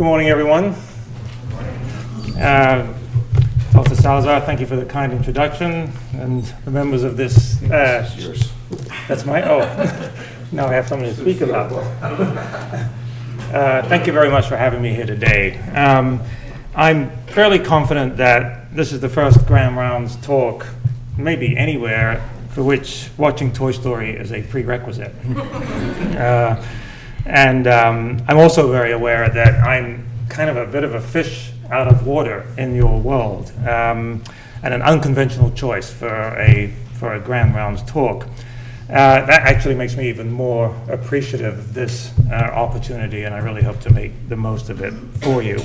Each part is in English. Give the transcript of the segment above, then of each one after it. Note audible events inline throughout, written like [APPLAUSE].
Good morning, everyone. Uh, Dr. Salazar, thank you for the kind introduction, and the members of this. Uh, that's my. Oh, [LAUGHS] now I have something to speak about. Uh, thank you very much for having me here today. Um, I'm fairly confident that this is the first Grand Rounds talk, maybe anywhere, for which watching Toy Story is a prerequisite. [LAUGHS] uh, and um, I'm also very aware that I'm kind of a bit of a fish out of water in your world, um, and an unconventional choice for a, for a Grand Rounds talk. Uh, that actually makes me even more appreciative of this uh, opportunity, and I really hope to make the most of it for you.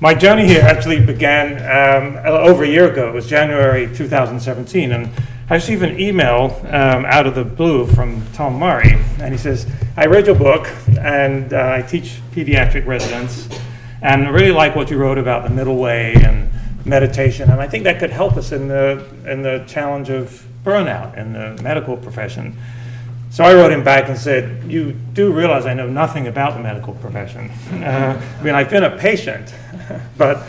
My journey here actually began um, over a year ago. It was January 2017, and I received an email um, out of the blue from Tom Murray, and he says, I read your book, and uh, I teach pediatric residents, and I really like what you wrote about the middle way and meditation, and I think that could help us in the, in the challenge of burnout in the medical profession. So I wrote him back and said, You do realize I know nothing about the medical profession. [LAUGHS] Uh, I mean, I've been a patient, [LAUGHS] but,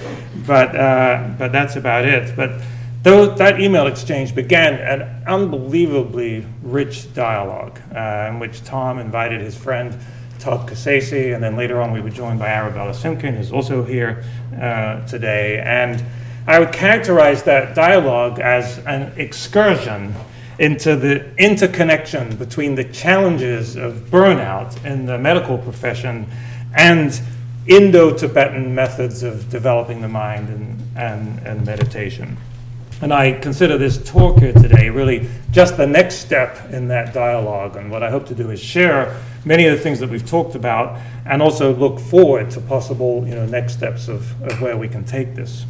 but, uh, but that's about it. But Though that email exchange began an unbelievably rich dialogue uh, in which Tom invited his friend Todd Cassese, and then later on we were joined by Arabella Simpkin, who's also here uh, today. And I would characterize that dialogue as an excursion into the interconnection between the challenges of burnout in the medical profession and Indo Tibetan methods of developing the mind and, and, and meditation. And I consider this talk here today really just the next step in that dialogue. And what I hope to do is share many of the things that we've talked about and also look forward to possible you know, next steps of, of where we can take this.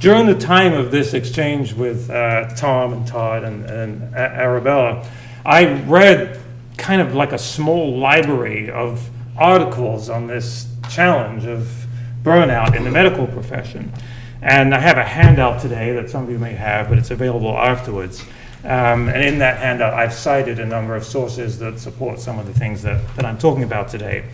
During the time of this exchange with uh, Tom and Todd and, and Arabella, I read kind of like a small library of articles on this challenge of burnout in the medical profession. And I have a handout today that some of you may have, but it's available afterwards. Um, and in that handout, I've cited a number of sources that support some of the things that, that I'm talking about today.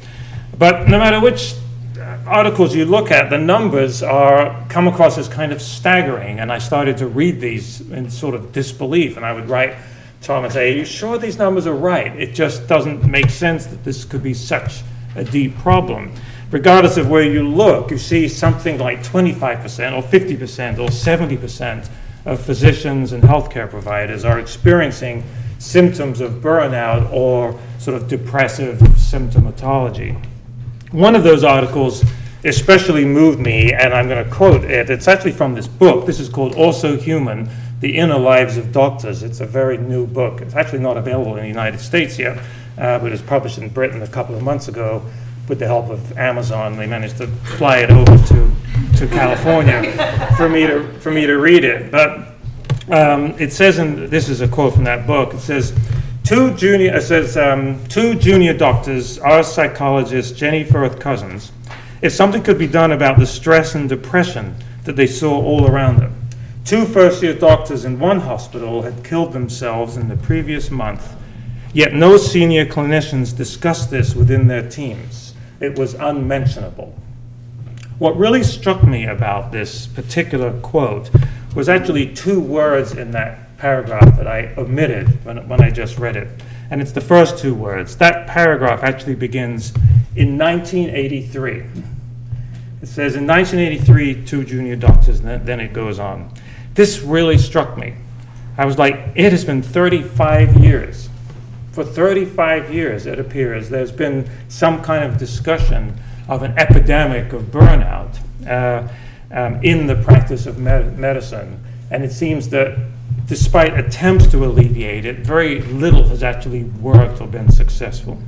But no matter which uh, articles you look at, the numbers are come across as kind of staggering. And I started to read these in sort of disbelief. And I would write to Tom and say, Are you sure these numbers are right? It just doesn't make sense that this could be such a deep problem regardless of where you look, you see something like 25% or 50% or 70% of physicians and healthcare providers are experiencing symptoms of burnout or sort of depressive symptomatology. One of those articles especially moved me, and I'm going to quote it. It's actually from this book. This is called Also Human The Inner Lives of Doctors. It's a very new book. It's actually not available in the United States yet, uh, but it was published in Britain a couple of months ago with the help of Amazon, they managed to fly it over to, to California for me to for me to read it. But um, it says, and this is a quote from that book. It says, two junior it says um, two junior doctors, our psychologist Jenny Firth-Cozens, if something could be done about the stress and depression that they saw all around them. Two first year doctors in one hospital had killed themselves in the previous month, yet no senior clinicians discussed this within their teams it was unmentionable. What really struck me about this particular quote was actually two words in that paragraph that I omitted when, when I just read it. And it's the first two words. That paragraph actually begins in 1983. It says, in 1983, two junior doctors, and then, then it goes on. This really struck me. I was like, it has been 35 years for 35 years, it appears, there's been some kind of discussion of an epidemic of burnout uh, um, in the practice of med- medicine. And it seems that despite attempts to alleviate it, very little has actually worked or been successful.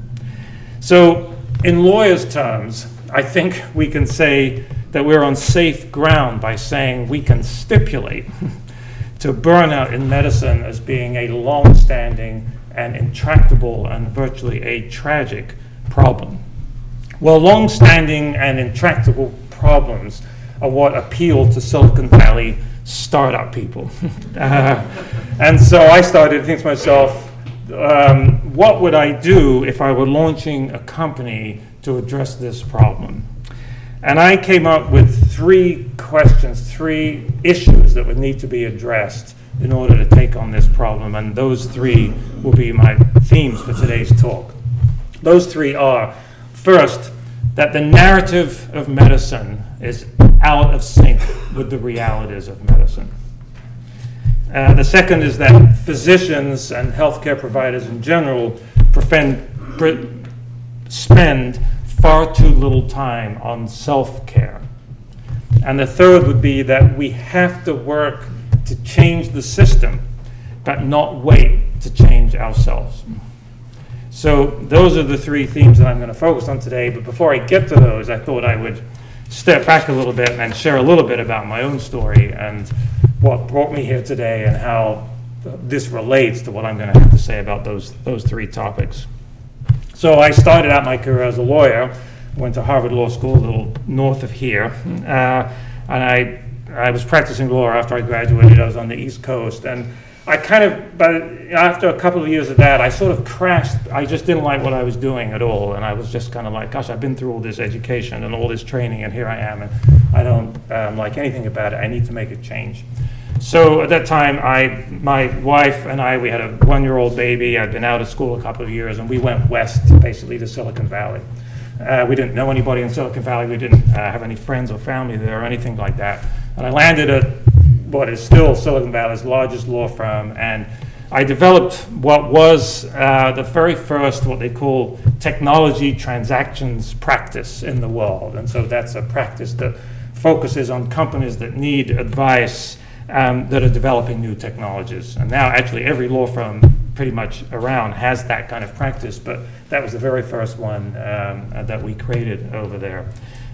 So, in lawyers' terms, I think we can say that we're on safe ground by saying we can stipulate [LAUGHS] to burnout in medicine as being a long standing and intractable and virtually a tragic problem. Well, long standing and intractable problems are what appeal to Silicon Valley startup people. [LAUGHS] uh, and so I started to think to myself, um, what would I do if I were launching a company to address this problem? And I came up with three questions, three issues that would need to be addressed in order to take on this problem. And those three will be my themes for today's talk. Those three are first, that the narrative of medicine is out of sync with the realities of medicine. Uh, the second is that physicians and healthcare providers in general spend far too little time on self care. And the third would be that we have to work to change the system, but not wait to change ourselves. So, those are the three themes that I'm going to focus on today. But before I get to those, I thought I would step back a little bit and share a little bit about my own story and what brought me here today and how this relates to what I'm going to have to say about those, those three topics. So, I started out my career as a lawyer, went to Harvard Law School, a little north of here, uh, and I I was practicing law after I graduated. I was on the East Coast, and I kind of, but after a couple of years of that, I sort of crashed. I just didn't like what I was doing at all, and I was just kind of like, gosh, I've been through all this education and all this training, and here I am, and I don't um, like anything about it. I need to make a change. So at that time, I, my wife and I, we had a one-year-old baby. I'd been out of school a couple of years, and we went west, basically to Silicon Valley. Uh, we didn't know anybody in Silicon Valley. We didn't uh, have any friends or family there or anything like that. And I landed at what is still Silicon Valley's largest law firm, and I developed what was uh, the very first, what they call technology transactions practice in the world. And so that's a practice that focuses on companies that need advice um, that are developing new technologies. And now, actually, every law firm pretty much around has that kind of practice, but that was the very first one um, that we created over there.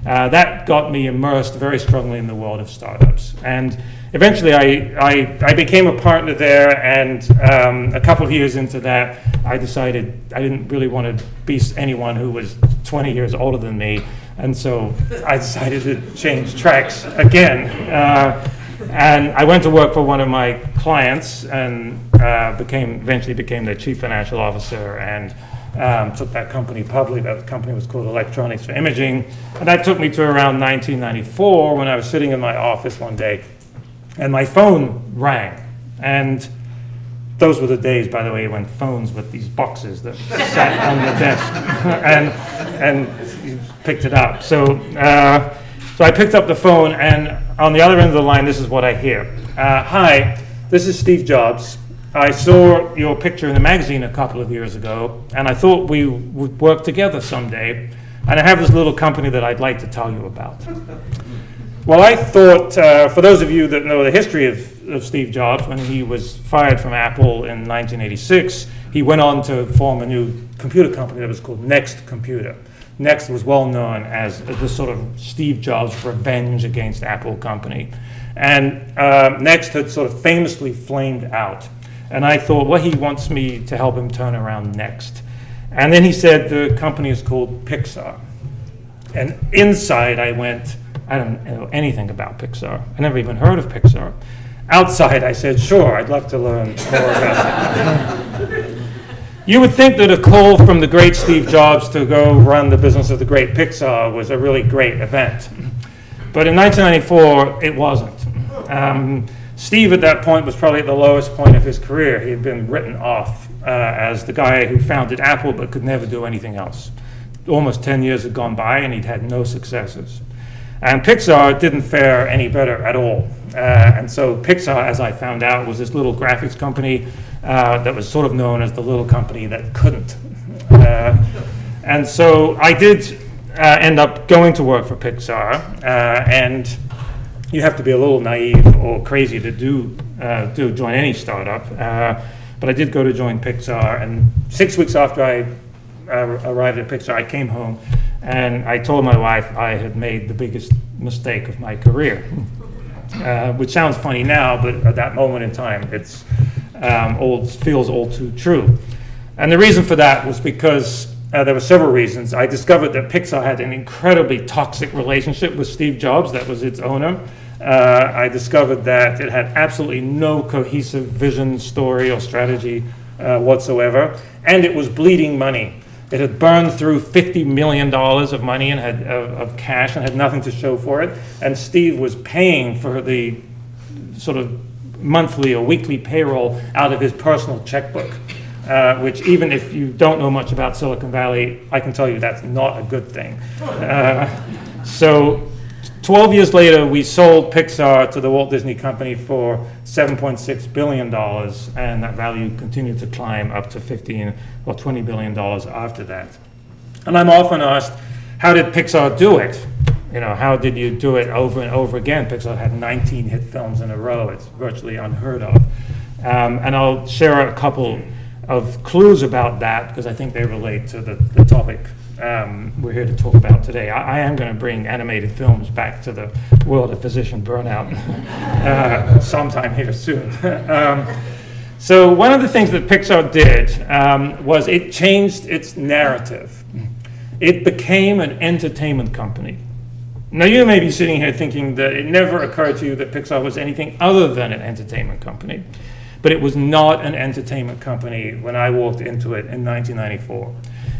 Uh, that got me immersed very strongly in the world of startups. And eventually I, I, I became a partner there, and um, a couple of years into that, I decided I didn't really want to be anyone who was 20 years older than me. And so I decided to change tracks again. Uh, and I went to work for one of my clients and uh, became eventually became their chief financial officer and um, took that company public. That company was called Electronics for Imaging. And that took me to around 1994 when I was sitting in my office one day and my phone rang. And those were the days, by the way, when phones with these boxes that [LAUGHS] sat on the desk [LAUGHS] and, and you picked it up. So, uh, so I picked up the phone, and on the other end of the line, this is what I hear uh, Hi, this is Steve Jobs. I saw your picture in the magazine a couple of years ago, and I thought we would work together someday. And I have this little company that I'd like to tell you about. [LAUGHS] Well, I thought, uh, for those of you that know the history of, of Steve Jobs, when he was fired from Apple in 1986, he went on to form a new computer company that was called Next Computer. Next was well known as the sort of Steve Jobs revenge against Apple company. And uh, Next had sort of famously flamed out. And I thought, well, he wants me to help him turn around next. And then he said, the company is called Pixar. And inside I went, I don't know anything about Pixar. I never even heard of Pixar. Outside I said, sure, I'd love to learn more about it. you would think that a call from the great Steve Jobs to go run the business of the great Pixar was a really great event. But in 1994, it wasn't. Um, Steve, at that point, was probably at the lowest point of his career. He had been written off uh, as the guy who founded Apple but could never do anything else. Almost 10 years had gone by and he'd had no successes. And Pixar didn't fare any better at all. Uh, and so Pixar, as I found out, was this little graphics company uh, that was sort of known as the little company that couldn't. Uh, and so I did uh, end up going to work for Pixar uh, and you have to be a little naive or crazy to do uh, to join any startup. Uh, but I did go to join Pixar, and six weeks after I uh, arrived at Pixar, I came home and I told my wife I had made the biggest mistake of my career. Uh, which sounds funny now, but at that moment in time, it's um, old, feels all too true. And the reason for that was because uh, there were several reasons. I discovered that Pixar had an incredibly toxic relationship with Steve Jobs, that was its owner uh, I discovered that it had absolutely no cohesive vision, story, or strategy uh, whatsoever, and it was bleeding money. It had burned through $50 million of money and had, of, of cash and had nothing to show for it. And Steve was paying for the sort of monthly or weekly payroll out of his personal checkbook. Uh, which even if you don't know much about Silicon Valley, I can tell you that's not a good thing. Uh, so 12 years later, we sold Pixar to the Walt Disney Company for $7.6 billion, and that value continued to climb up to 15 or $20 billion after that. And I'm often asked, how did Pixar do it? You know, how did you do it over and over again? Pixar had 19 hit films in a row. It's virtually unheard of. Um, and I'll share a couple of clues about that because I think they relate to the, the topic um, we're here to talk about today. I, I am going to bring animated films back to the world of physician burnout [LAUGHS] uh, sometime here soon. [LAUGHS] um, so, one of the things that Pixar did um, was it changed its narrative. It became an entertainment company. Now, you may be sitting here thinking that it never occurred to you that Pixar was anything other than an entertainment company. But it was not an entertainment company when I walked into it in 1994.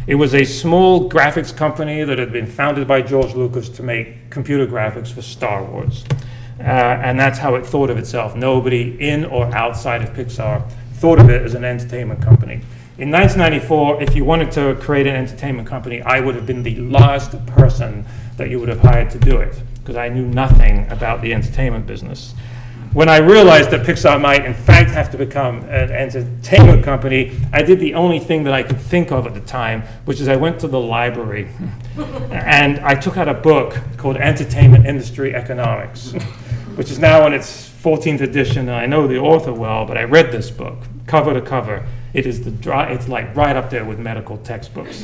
It was a small graphics company that had been founded by George Lucas to make computer graphics for Star Wars. Uh, and that's how it thought of itself. Nobody in or outside of Pixar thought of it as an entertainment company. In 1994, if you wanted to create an entertainment company, I would have been the last person that you would have hired to do it because I knew nothing about the entertainment business when I realized that Pixar might, in fact, have to become an entertainment company, I did the only thing that I could think of at the time, which is I went to the library [LAUGHS] and I took out a book called Entertainment Industry Economics, which is now in its 14th edition. And I know the author well, but I read this book cover to cover. It is the dry, it's like right up there with medical textbooks. [LAUGHS]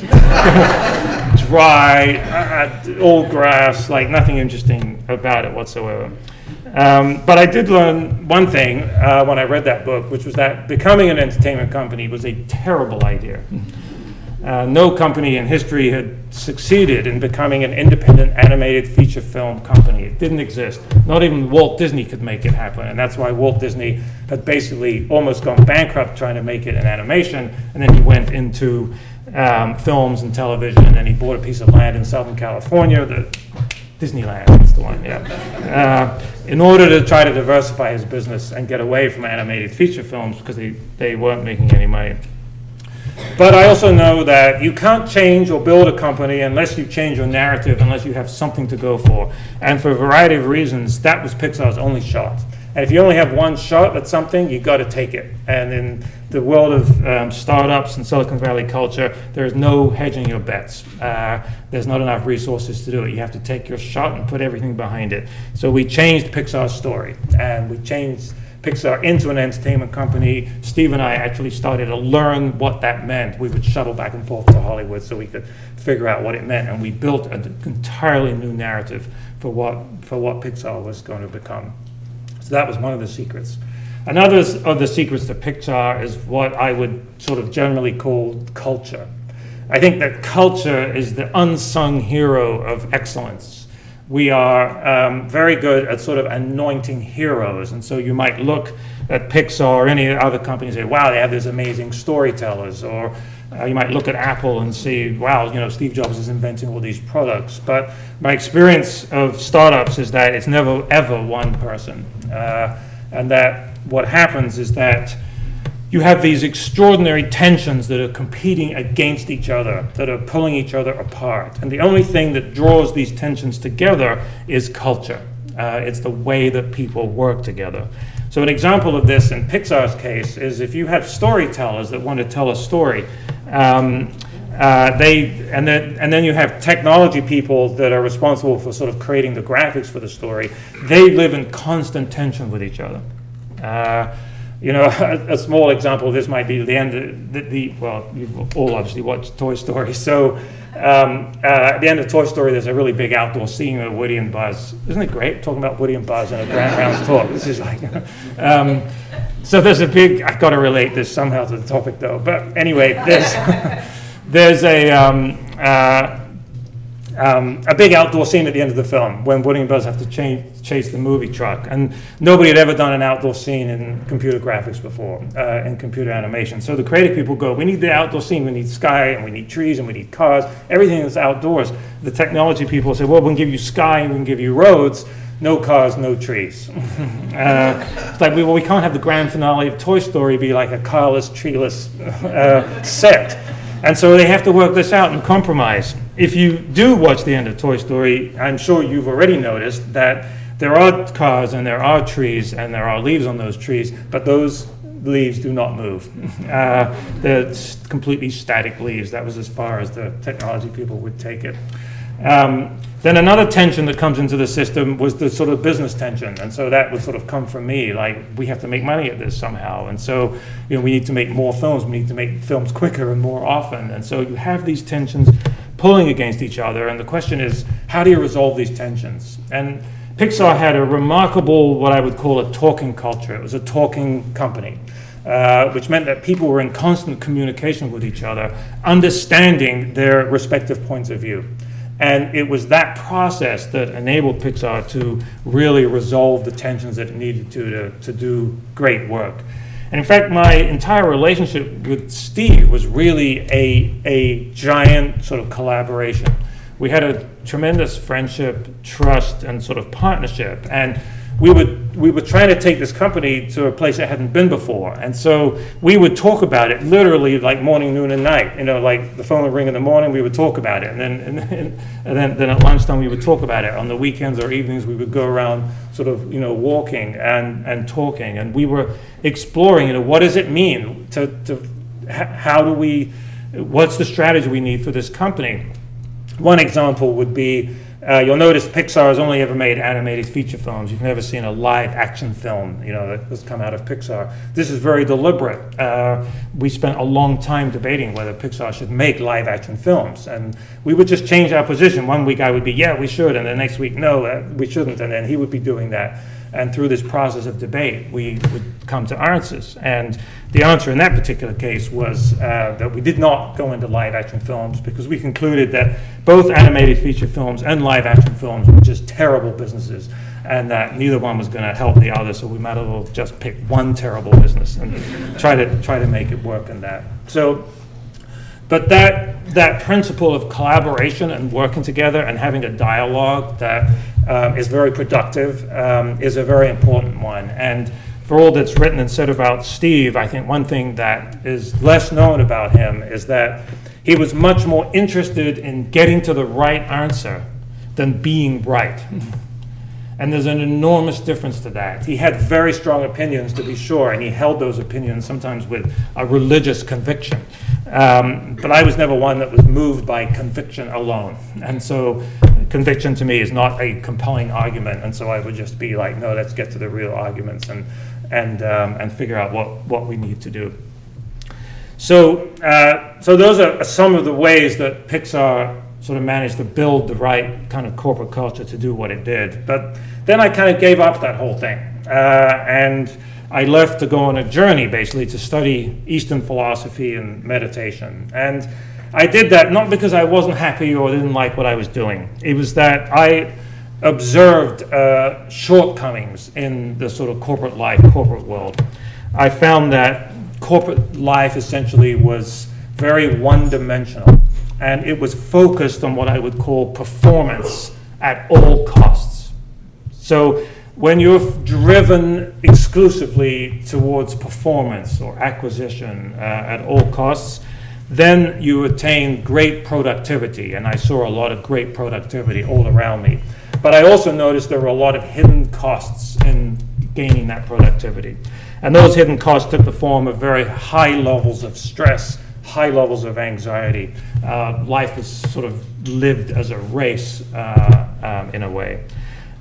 dry, uh, old graphs, like nothing interesting about it whatsoever. Um, but I did learn one thing uh, when I read that book, which was that becoming an entertainment company was a terrible idea. Uh, no company in history had succeeded in becoming an independent animated feature film company. It didn't exist. Not even Walt Disney could make it happen. And that's why Walt Disney had basically almost gone bankrupt trying to make it in animation. And then he went into um, films and television. And then he bought a piece of land in Southern California that Disneyland, that's the one, yeah. Uh, in order to try to diversify his business and get away from animated feature films because they, they weren't making any money. But I also know that you can't change or build a company unless you change your narrative, unless you have something to go for. And for a variety of reasons, that was Pixar's only shot. And if you only have one shot at something, you've got to take it. And in the world of um, startups and Silicon Valley culture, there's no hedging your bets. Uh, there's not enough resources to do it. You have to take your shot and put everything behind it. So we changed Pixar's story, and we changed Pixar into an entertainment company. Steve and I actually started to learn what that meant. We would shuttle back and forth to Hollywood so we could figure out what it meant, and we built an entirely new narrative for what for what Pixar was going to become. So that was one of the secrets. Another of the secrets to Pixar is what I would sort of generally call culture. I think that culture is the unsung hero of excellence. We are um, very good at sort of anointing heroes. And so you might look at Pixar or any other company and say, wow, they have these amazing storytellers. Or uh, you might look at Apple and see, wow, you know, Steve Jobs is inventing all these products. But my experience of startups is that it's never ever one person, uh, and that what happens is that you have these extraordinary tensions that are competing against each other, that are pulling each other apart. And the only thing that draws these tensions together is culture. Uh, it's the way that people work together. So, an example of this in Pixar's case is if you have storytellers that want to tell a story, um, uh, they and then and then you have technology people that are responsible for sort of creating the graphics for the story. They live in constant tension with each other. Uh, you know, [LAUGHS] a, a, small example of this might be the end. Of the, the well, you've all obviously watched Toy Story, [LAUGHS] so um, uh, at the end of Toy Story, there's a really big outdoor scene with Woody and Buzz. Isn't it great talking about Woody and Buzz in a Grand Rounds [LAUGHS] talk? This is like, um, so there's a big. I've got to relate this somehow to the topic though. But anyway, there's there's a um, uh, um, a big outdoor scene at the end of the film when Woody and Buzz have to change, chase the movie truck. And nobody had ever done an outdoor scene in computer graphics before, uh, in computer animation. So the creative people go, we need the outdoor scene, we need sky, and we need trees, and we need cars, everything that's outdoors. The technology people say, well, we can give you sky, and we can give you roads, no cars, no trees. [LAUGHS] uh, it's like, we, well, we can't have the grand finale of Toy Story be like a carless, treeless [LAUGHS] uh, set. And so they have to work this out and compromise. If you do watch the end of Toy Story, I'm sure you've already noticed that there are cars and there are trees and there are leaves on those trees, but those leaves do not move. [LAUGHS] Uh, they're completely static leaves. That was as far as the technology people would take it. Um, then another tension that comes into the system was the sort of business tension, and so that would sort of come from me. Like we have to make money at this somehow, and so you know we need to make more films. We need to make films quicker and more often, and so you have these tensions pulling against each other. And the question is, how do you resolve these tensions? And Pixar had a remarkable, what I would call a talking culture. It was a talking company. Uh, which meant that people were in constant communication with each other, understanding their respective points of view. And it was that process that enabled Pixar to really resolve the tensions that it needed to, to, to do great work. And in fact, my entire relationship with Steve was really a, a giant sort of collaboration. We had a tremendous friendship, trust, and sort of partnership. And we would we were trying to take this company to a place it hadn't been before, and so we would talk about it literally like morning, noon, and night. You know, like the phone would ring in the morning, we would talk about it, and then and then, and then, at lunchtime we would talk about it. On the weekends or evenings, we would go around, sort of you know, walking and and talking, and we were exploring. You know, what does it mean to to how do we what's the strategy we need for this company? One example would be uh, you'll notice Pixar has only ever made animated feature films. You've never seen a live action film, you know, that has come out of Pixar. This is very deliberate. Uh, we spent a long time debating whether Pixar should make live action films, and we would just change our position. One week I would be, yeah, we should, and the next week, no, uh, we shouldn't, and then he would be doing that. And through this process of debate, we would come to answers. And the answer in that particular case was uh, that we did not go into live action films because we concluded that both animated feature films and live action films were just terrible businesses and that neither one was going to help the other. So we might as well just pick one terrible business and try to try to make it work in that. So but that, that principle of collaboration and working together and having a dialogue that um, is very productive um, is a very important one. And for all that's written and said about Steve, I think one thing that is less known about him is that he was much more interested in getting to the right answer than being right. And there's an enormous difference to that. He had very strong opinions, to be sure, and he held those opinions sometimes with a religious conviction. Um, but I was never one that was moved by conviction alone. And so conviction to me is not a compelling argument. And so I would just be like, no, let's get to the real arguments and, and, um, and figure out what, what we need to do. So, uh, so those are some of the ways that Pixar sort of managed to build the right kind of corporate culture to do what it did. But then I kind of gave up that whole thing. Uh, and I left to go on a journey basically to study Eastern philosophy and meditation. And I did that not because I wasn't happy or didn't like what I was doing, it was that I observed uh, shortcomings in the sort of corporate life, corporate world. I found that corporate life essentially was very one dimensional and it was focused on what I would call performance at all costs. So when you're driven exclusively towards performance or acquisition uh, at all costs, then you attain great productivity. And I saw a lot of great productivity all around me. But I also noticed there were a lot of hidden costs in gaining that productivity. And those hidden costs took the form of very high levels of stress high levels of anxiety. Uh, life was sort of lived as a race uh, um, in a way.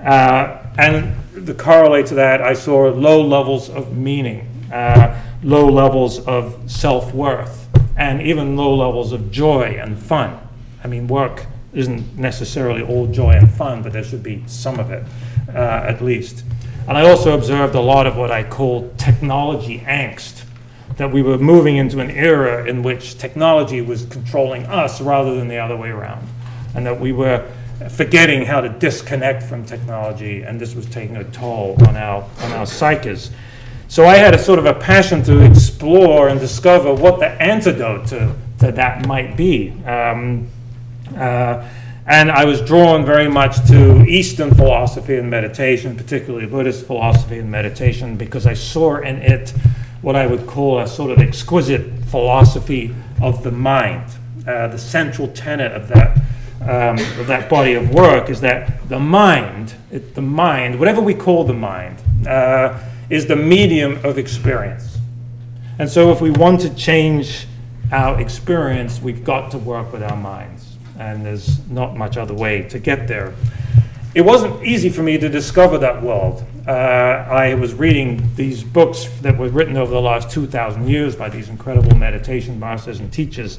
Uh, and the correlate to that, I saw low levels of meaning, uh, low levels of self worth, and even low levels of joy and fun. I mean, work isn't necessarily all joy and fun, but there should be some of it, uh, at least. And I also observed a lot of what I call technology angst that we were moving into an era in which technology was controlling us rather than the other way around. and that we were forgetting how to disconnect from technology, and this was taking a toll on our, on our psyches. So I had a sort of a passion to explore and discover what the antidote to, to that might be. Um, uh, and I was drawn very much to Eastern philosophy and meditation, particularly Buddhist philosophy and meditation, because I saw in it what I would call a sort of exquisite philosophy of the mind. Uh, the central tenet of that, um, of that body of work is that the mind, it, the mind, whatever we call the mind, uh, is the medium of experience. And so if we want to change our experience, we've got to work with our minds and there's not much other way to get there. It wasn't easy for me to discover that world. Uh, I was reading these books that were written over the last 2,000 years by these incredible meditation masters and teachers,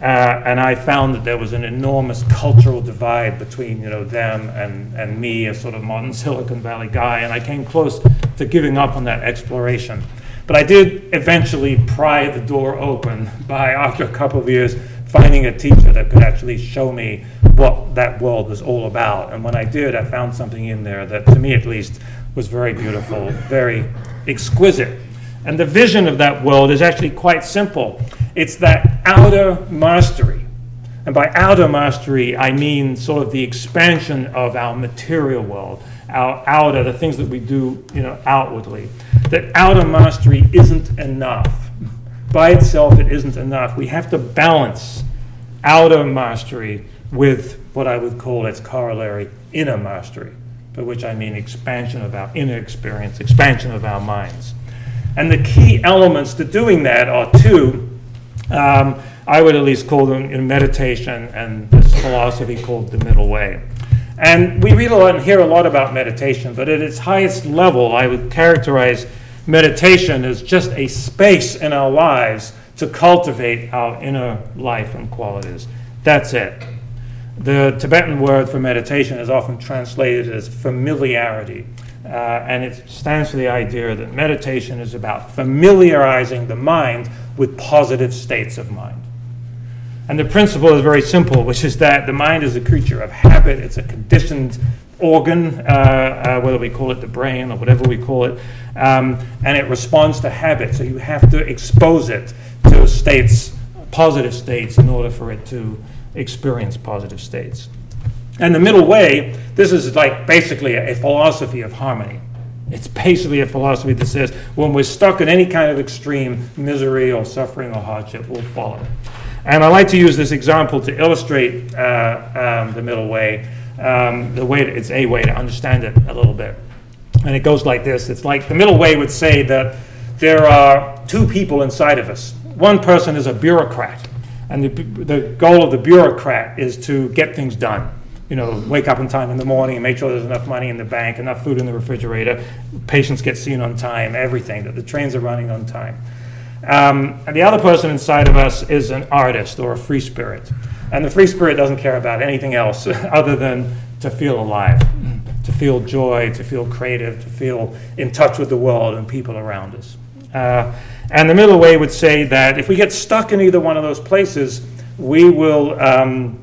uh, and I found that there was an enormous cultural divide between you know them and, and me, a sort of modern [LAUGHS] Silicon Valley guy, and I came close to giving up on that exploration. But I did eventually pry the door open [LAUGHS] by, after a couple of years, finding a teacher that could actually show me what that world was all about. And when I did, I found something in there that, to me at least, was very beautiful, very exquisite. And the vision of that world is actually quite simple it's that outer mastery. And by outer mastery, I mean sort of the expansion of our material world, our outer, the things that we do you know, outwardly. That outer mastery isn't enough by itself, it isn't enough. We have to balance outer mastery with what I would call its corollary, inner mastery, by which I mean expansion of our inner experience, expansion of our minds. And the key elements to doing that are two. Um, I would at least call them in meditation and this philosophy called the middle way. And we read a lot and hear a lot about meditation, but at its highest level, I would characterize meditation as just a space in our lives to cultivate our inner life and qualities. That's it. The Tibetan word for meditation is often translated as familiarity. Uh, and it stands for the idea that meditation is about familiarizing the mind with positive states of mind. And the principle is very simple, which is that the mind is a creature of habit, it's a conditioned organ, uh, uh, whether we call it the brain or whatever we call it, um, and it responds to habit. So you have to expose it to states, positive states, in order for it to experience positive states. And the middle way, this is like basically a, philosophy of harmony. It's basically a philosophy that says when we're stuck in any kind of extreme misery or suffering or hardship, we'll follow. And I like to use this example to illustrate uh, um, the middle way um, the way to, it's a way to understand it a little bit. And it goes like this it's like the middle way would say that there are two people inside of us. One person is a bureaucrat, and the, the goal of the bureaucrat is to get things done. You know, wake up in time in the morning and make sure there's enough money in the bank, enough food in the refrigerator, patients get seen on time, everything, that the trains are running on time. Um, and the other person inside of us is an artist or a free spirit. And the free spirit doesn't care about anything else [LAUGHS] other than to feel alive, to feel joy, to feel creative, to feel in touch with the world and people around us. Uh, and the middle way would say that if we get stuck in either one of those places, we will um,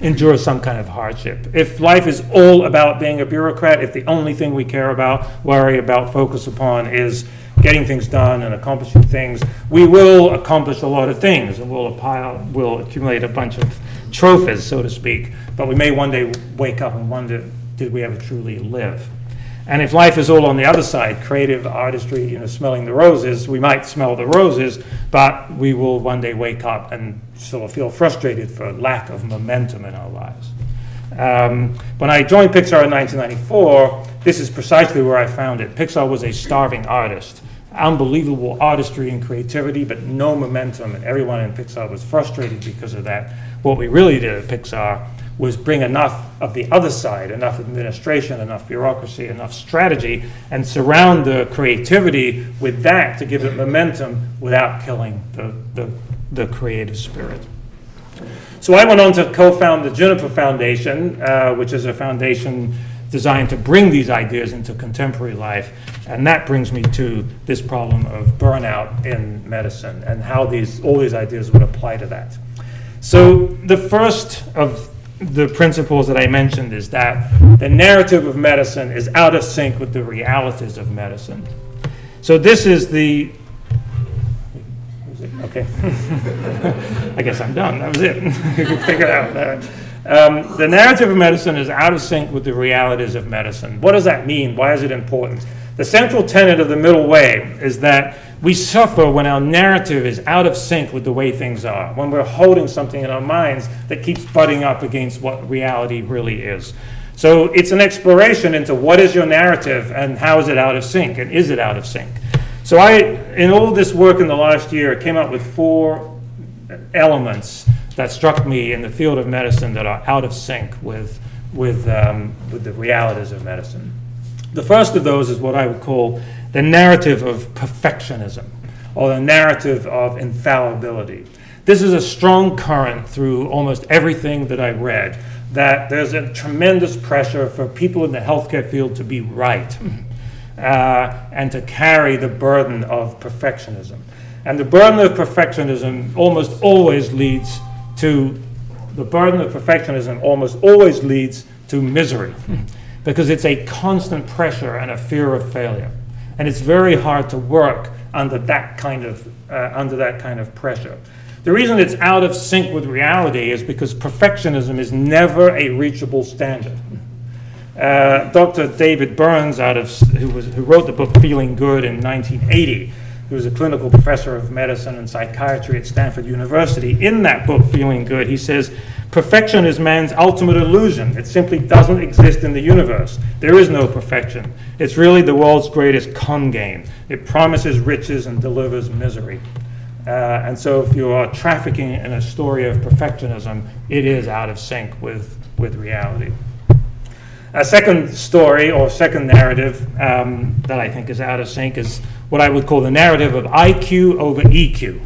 endure some kind of hardship. If life is all about being a bureaucrat, if the only thing we care about, worry about, focus upon is getting things done and accomplishing things, we will accomplish a lot of things and we'll, pile, we'll accumulate a bunch of trophies, so to speak. But we may one day wake up and wonder, did we ever truly live? And if life is all on the other side, creative artistry, you know, smelling the roses, we might smell the roses, but we will one day wake up and sort of feel frustrated for lack of momentum in our lives. Um, when I joined Pixar in 1994, this is precisely where I found it. Pixar was a starving artist unbelievable artistry and creativity, but no momentum, and everyone in Pixar was frustrated because of that. What we really did at Pixar was bring enough of the other side, enough administration, enough bureaucracy, enough strategy, and surround the creativity with that to give it momentum without killing the, the, the creative spirit. So I went on to co found the Juniper Foundation, uh, which is a foundation designed to bring these ideas into contemporary life. And that brings me to this problem of burnout in medicine and how these, all these ideas would apply to that. So, the first of the principles that I mentioned is that the narrative of medicine is out of sync with the realities of medicine. So this is the okay. [LAUGHS] I guess I'm done. That was it. [LAUGHS] you can figure out. Um, the narrative of medicine is out of sync with the realities of medicine. What does that mean? Why is it important? The central tenet of the middle way is that we suffer when our narrative is out of sync with the way things are, when we're holding something in our minds that keeps butting up against what reality really is. So it's an exploration into what is your narrative and how is it out of sync and is it out of sync. So I, in all this work in the last year, I came up with four elements that struck me in the field of medicine that are out of sync with, with, um, with the realities of medicine. The first of those is what I would call the narrative of perfectionism or the narrative of infallibility. This is a strong current through almost everything that I read that there's a tremendous pressure for people in the healthcare field to be right uh, and to carry the burden of perfectionism. And the burden of perfectionism almost always leads to the burden of perfectionism almost always leads to misery because it's a constant pressure and a fear of failure. And it's very hard to work under that kind of, uh, under that kind of pressure. The reason it's out of sync with reality is because perfectionism is never a reachable standard. Uh, Dr. David Burns, out of, who, was, who wrote the book Feeling Good in 1980, who was a clinical professor of medicine and psychiatry at Stanford University, in that book, Feeling Good, he says, Perfection is man's ultimate illusion. It simply doesn't exist in the universe. There is no perfection. It's really the world's greatest con game. It promises riches and delivers misery. Uh, and so, if you are trafficking in a story of perfectionism, it is out of sync with, with reality. A second story or second narrative um, that I think is out of sync is what I would call the narrative of IQ over EQ.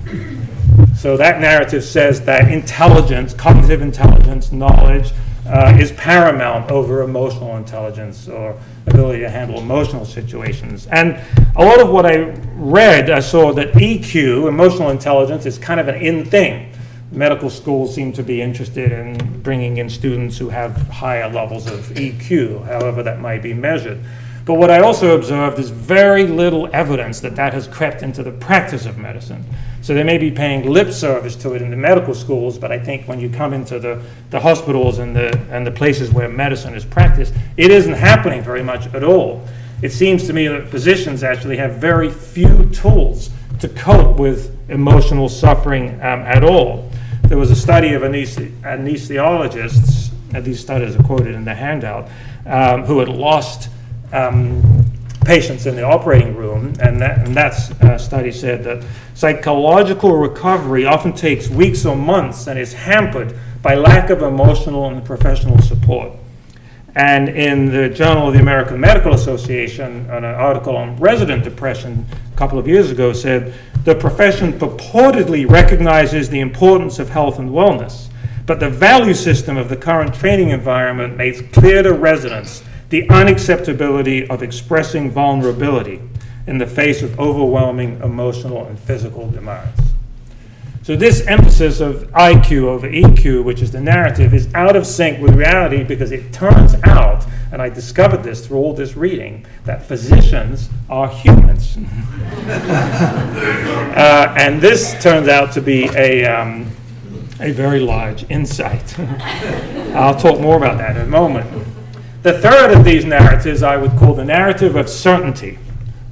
So that narrative says that intelligence, cognitive intelligence, knowledge, uh, is paramount over emotional intelligence or ability to handle emotional situations. And a lot of what I read, I saw that EQ, emotional intelligence, is kind of an in thing. Medical schools seem to be interested in bringing in students who have higher levels of EQ, however that might be measured. But what I also observed is very little evidence that that has crept into the practice of medicine. So they may be paying lip service to it in the medical schools, but I think when you come into the, the hospitals and the, and the places where medicine is practiced, it isn't happening very much at all. It seems to me that physicians actually have very few tools to cope with emotional suffering um, at all. There was a study of anesthe- anesthesiologists, and these studies are quoted in the handout, um, who had lost um, patients in the operating room, and that, and uh, study said that psychological recovery often takes weeks or months and is hampered by lack of emotional and professional support. And in the Journal of the American Medical Association, an article on resident depression a couple of years ago said the profession purportedly recognizes the importance of health and wellness, but the value system of the current training environment makes clear to residents the unacceptability of expressing vulnerability in the face of overwhelming emotional and physical demands. So, this emphasis of IQ over EQ, which is the narrative, is out of sync with reality because it turns out, and I discovered this through all this reading, that physicians are humans. [LAUGHS] uh, and this turns out to be a, um, a very large insight. [LAUGHS] I'll talk more about that in a moment. The third of these narratives I would call the narrative of certainty,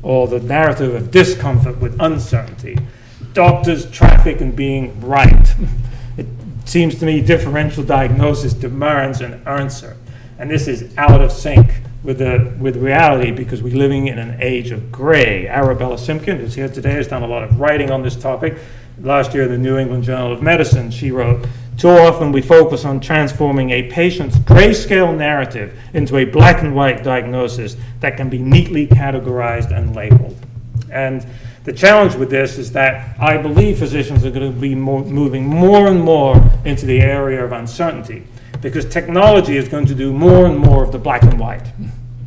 or the narrative of discomfort with uncertainty. Doctors traffic in being right. It seems to me differential diagnosis demands an answer, and this is out of sync with, the, with reality because we're living in an age of gray. Arabella Simpkin, who's here today, has done a lot of writing on this topic. Last year, the New England Journal of Medicine, she wrote too often we focus on transforming a patient's grayscale narrative into a black and white diagnosis that can be neatly categorized and labeled. And the challenge with this is that I believe physicians are going to be more, moving more and more into the area of uncertainty because technology is going to do more and more of the black and white.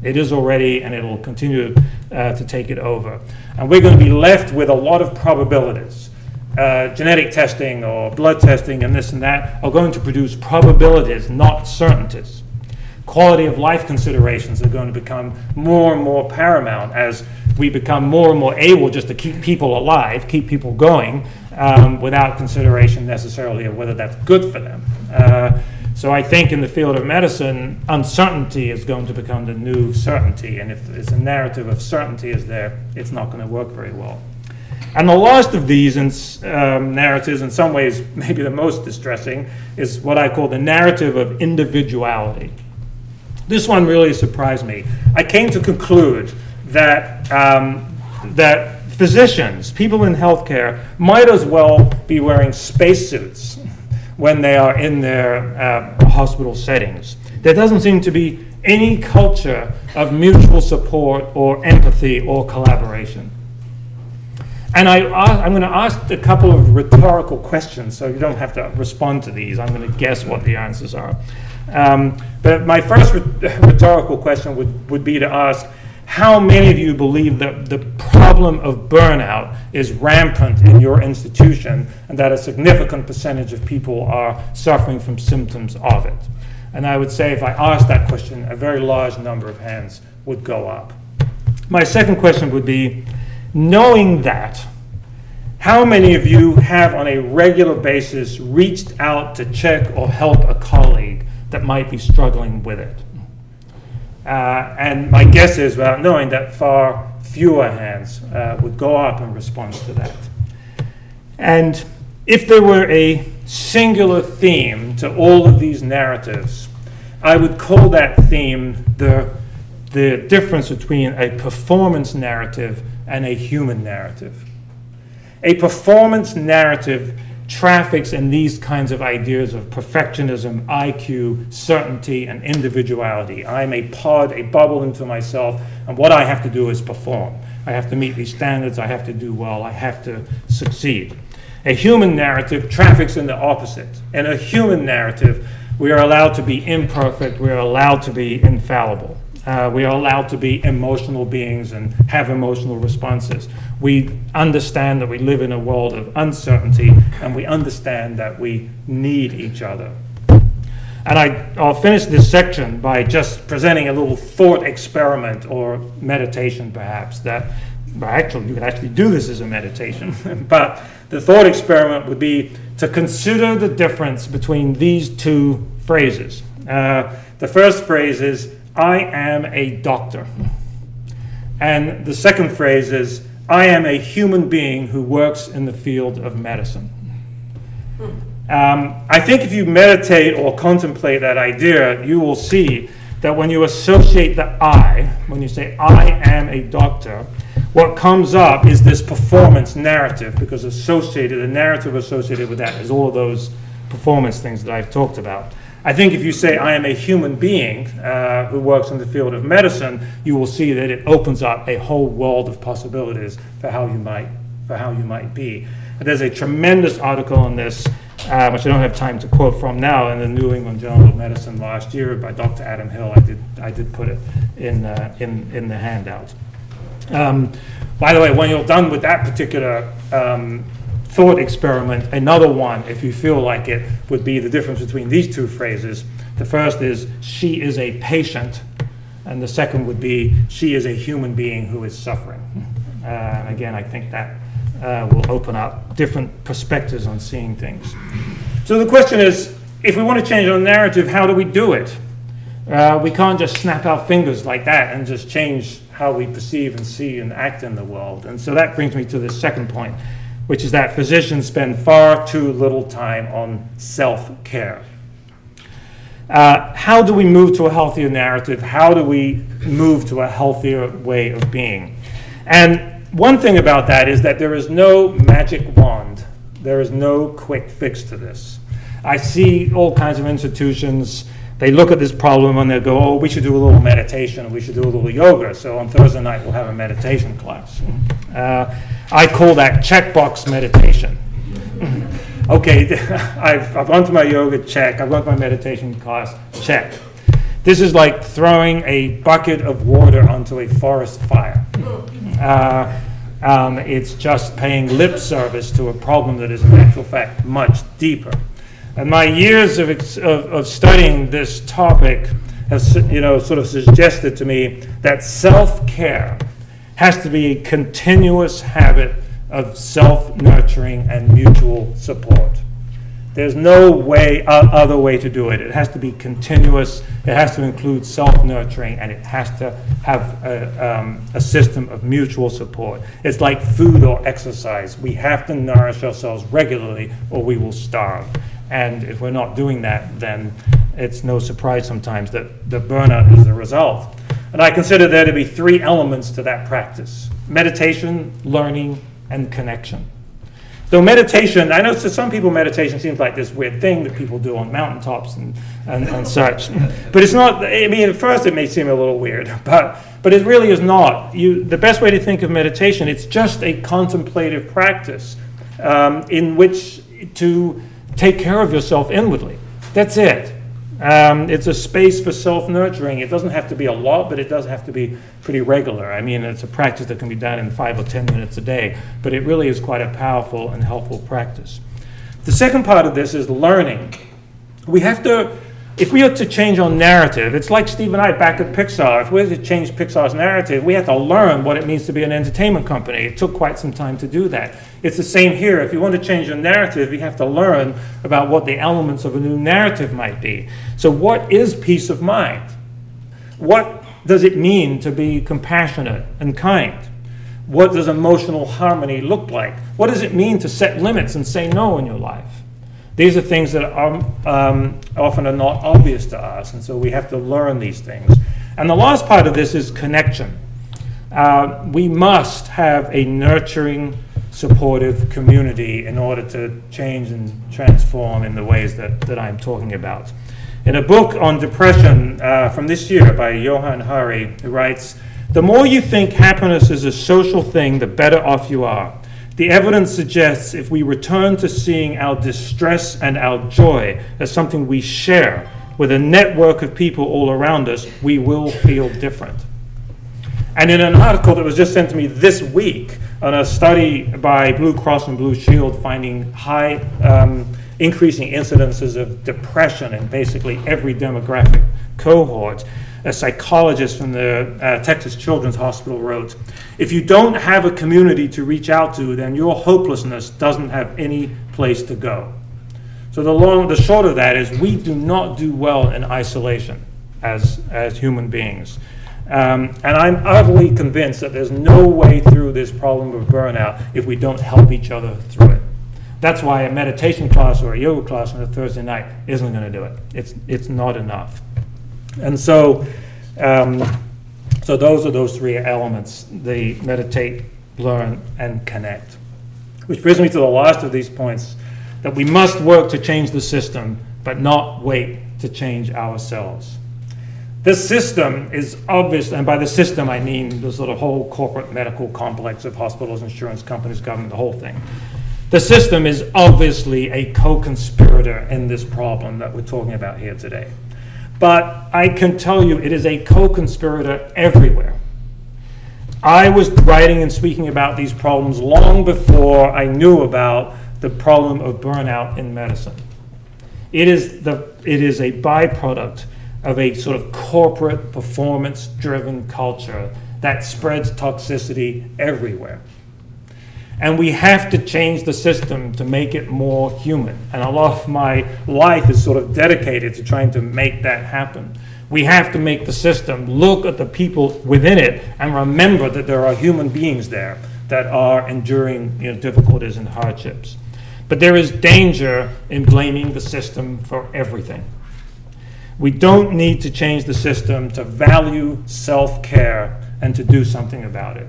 It is already, and it will continue uh, to take it over. And we're going to be left with a lot of probabilities. Uh, genetic testing or blood testing and this and that are going to produce probabilities, not certainties. Quality of life considerations are going to become more and more paramount as we become more and more able just to keep people alive, keep people going, um, without consideration necessarily of whether that's good for them. Uh, so I think in the field of medicine, uncertainty is going to become the new certainty, and if there's a narrative of certainty is there, it's not going to work very well. And the last of these um, narratives, in some ways, [LAUGHS] maybe the most distressing, is what I call the narrative of individuality. This one really surprised me. I came to conclude that, um, that physicians, people in healthcare, might as well be wearing spacesuits when they are in their uh, hospital settings. There doesn't seem to be any culture of mutual support or empathy or collaboration. And I, I'm going to ask a couple of rhetorical questions, so you don't have to respond to these. I'm going to guess what the answers are. Um, but my first [LAUGHS] rhetorical question would, would be to ask how many of you believe that the problem of burnout is rampant in your institution and that a significant percentage of people are suffering from symptoms of it? And I would say if I asked that question, a very large number of hands would go up. My second question would be knowing that, how many of you have on a regular basis reached out to check or help a colleague that might be struggling with it? Uh, and my guess is, without knowing, that far fewer hands uh, would go up in response to that. And if there were a singular theme to all of these narratives, I would call that theme the, the difference between a performance narrative and a human narrative. A performance narrative traffics in these kinds of ideas of perfectionism, IQ, certainty, and individuality. I'm a pod, a bubble into myself, and what I have to do is perform. I have to meet these standards, I have to do well, I have to succeed. A human narrative traffics in the opposite. In a human narrative, we are allowed to be imperfect, we are allowed to be infallible. Uh, we are allowed to be emotional beings and have emotional responses. We understand that we live in a world of uncertainty and we understand that we need each other. And I, I'll finish this section by just presenting a little thought experiment or meditation, perhaps. That, well, actually, you could actually do this as a meditation. [LAUGHS] but the thought experiment would be to consider the difference between these two phrases. Uh, the first phrase is, I am a doctor. And the second phrase is, I am a human being who works in the field of medicine. Um, I think if you meditate or contemplate that idea, you will see that when you associate the I, when you say, I am a doctor, what comes up is this performance narrative, because associated, the narrative associated with that is all of those performance things that I've talked about. I think if you say, I am a human being uh, who works in the field of medicine, you will see that it opens up a whole world of possibilities for how you might, for how you might be. And there's a tremendous article on this, uh, which I don't have time to quote from now, in the New England Journal of Medicine last year by Dr. Adam Hill. I did, I did put it in, uh, in, in the handout. Um, by the way, when you're done with that particular um, thought experiment, another one, if you feel like it, would be the difference between these two phrases. The first is, she is a patient, and the second would be, she is a human being who is suffering. Uh, and again, I think that uh, will open up different perspectives on seeing things. So the question is, if we want to change our narrative, how do we do it? Uh, we can't just snap our fingers like that and just change how we perceive and see and act in the world. And so that brings me to the second point which is that physicians spend far too little time on self care. Uh, how do we move to a healthier narrative? How do we move to a healthier way of being? And one thing about that is that there is no magic wand, there is no quick fix to this. I see all kinds of institutions they look at this problem and they go, oh, we should do a little meditation, we should do a little yoga. So on Thursday night, we'll have a meditation class. Uh, I call that checkbox meditation. [LAUGHS] okay, [LAUGHS] I've, I've gone to my yoga, check. I've gone to my meditation class, check. This is like throwing a bucket of water onto a forest fire. Uh, Um, it's just paying lip service to a problem that is, in actual fact, much deeper. And my years of, of, of studying this topic has, you know, sort of suggested to me that self-care has to be a continuous habit of self-nurturing and mutual support. There's no way, uh, other way to do it. It has to be continuous, it has to include self nurturing, and it has to have a, um, a system of mutual support. It's like food or exercise. We have to nourish ourselves regularly, or we will starve. And if we're not doing that, then it's no surprise sometimes that the burnout is the result. And I consider there to be three elements to that practice meditation, learning, and connection. So meditation, I know to some people meditation seems like this weird thing that people do on mountaintops and, and, and such. But it's not, I mean, at first it may seem a little weird, but, but it really is not. You, the best way to think of meditation, it's just a contemplative practice um, in which to take care of yourself inwardly. That's it. Um, it's a space for self nurturing. It doesn't have to be a lot, but it does have to be pretty regular. I mean, it's a practice that can be done in five or ten minutes a day, but it really is quite a powerful and helpful practice. The second part of this is learning. We have to if we are to change our narrative, it's like Steve and I back at Pixar. If we are to change Pixar's narrative, we have to learn what it means to be an entertainment company. It took quite some time to do that. It's the same here. If you want to change your narrative, you have to learn about what the elements of a new narrative might be. So, what is peace of mind? What does it mean to be compassionate and kind? What does emotional harmony look like? What does it mean to set limits and say no in your life? These are things that are, um, often are not obvious to us, and so we have to learn these things. And the last part of this is connection. Uh, we must have a nurturing, supportive community in order to change and transform in the ways that, that I'm talking about. In a book on depression uh, from this year by Johan Hari, he writes The more you think happiness is a social thing, the better off you are. The evidence suggests if we return to seeing our distress and our joy as something we share with a network of people all around us, we will feel different. And in an article that was just sent to me this week on a study by Blue Cross and Blue Shield finding high, um, increasing incidences of depression in basically every demographic cohort, a psychologist from the uh, Texas Children's Hospital wrote If you don't have a community to reach out to, then your hopelessness doesn't have any place to go. So, the long, the short of that is we do not do well in isolation as, as human beings. Um, and I'm utterly convinced that there's no way through this problem of burnout if we don't help each other through it. That's why a meditation class or a yoga class on a Thursday night isn't going to do it. It's, it's not enough. And so, um, so those are those three elements: the meditate, learn, and connect. Which brings me to the last of these points: that we must work to change the system, but not wait to change ourselves. This system is obvious, and by the system I mean the sort of whole corporate medical complex of hospitals, insurance companies, government, the whole thing. The system is obviously a co conspirator in this problem that we're talking about here today. But I can tell you it is a co conspirator everywhere. I was writing and speaking about these problems long before I knew about the problem of burnout in medicine. It is, the, it is a byproduct of a sort of corporate performance driven culture that spreads toxicity everywhere. And we have to change the system to make it more human. And a lot of my life is sort of dedicated to trying to make that happen. We have to make the system look at the people within it and remember that there are human beings there that are enduring you know, difficulties and hardships. But there is danger in blaming the system for everything. We don't need to change the system to value self care and to do something about it.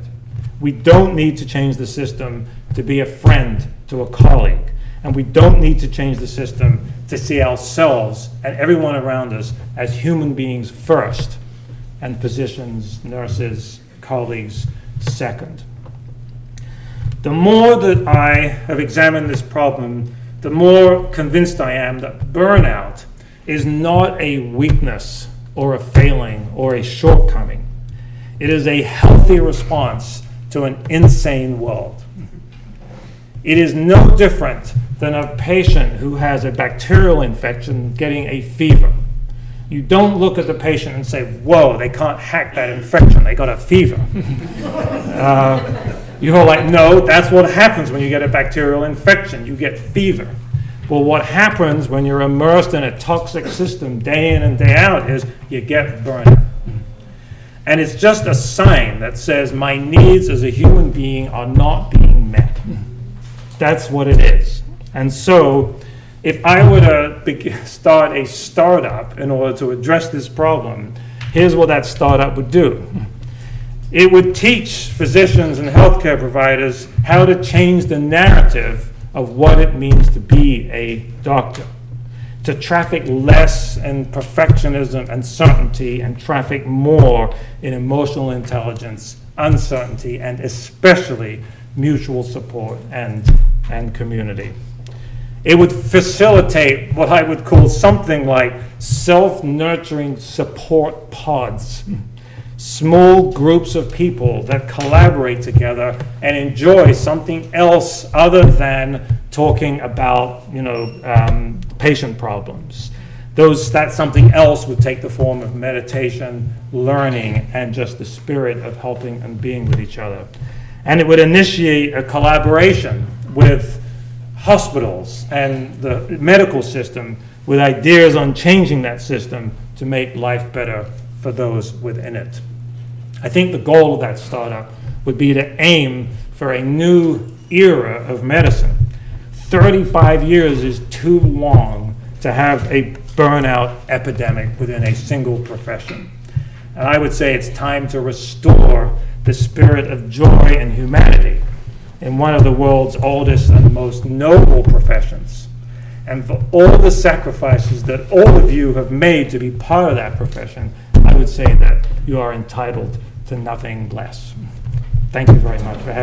We don't need to change the system to be a friend to a colleague. And we don't need to change the system to see ourselves and everyone around us as human beings first, and physicians, nurses, colleagues second. The more that I have examined this problem, the more convinced I am that burnout is not a weakness or a failing or a shortcoming. It is a healthy response to an insane world. It is no different than a patient who has a bacterial infection getting a fever. You don't look at the patient and say, Whoa, they can't hack that infection, they got a fever. [LAUGHS] uh, you're like, No, that's what happens when you get a bacterial infection, you get fever. Well, what happens when you're immersed in a toxic system day in and day out is you get burnout. And it's just a sign that says my needs as a human being are not being met. That's what it is. And so, if I were to start a startup in order to address this problem, here's what that startup would do it would teach physicians and healthcare providers how to change the narrative of what it means to be a doctor, to traffic less in perfectionism and certainty and traffic more in emotional intelligence, uncertainty, and especially mutual support and, and community. It would facilitate what I would call something like self nurturing support pods small groups of people that collaborate together and enjoy something else other than talking about you know um, patient problems. Those that something else would take the form of meditation learning and just the spirit of helping and being with each other. And it would initiate a collaboration with hospitals and the medical system with ideas on changing that system to make life better for those within it I think the goal of that startup would be to aim for a new era of medicine. 35 years is too long to have a burnout epidemic within a single profession. And I would say it's time to restore the spirit of joy and humanity in one of the world's oldest and most noble professions. And for all the sacrifices that all of you have made to be part of that profession, would say that you are entitled to nothing less. Thank you very much for having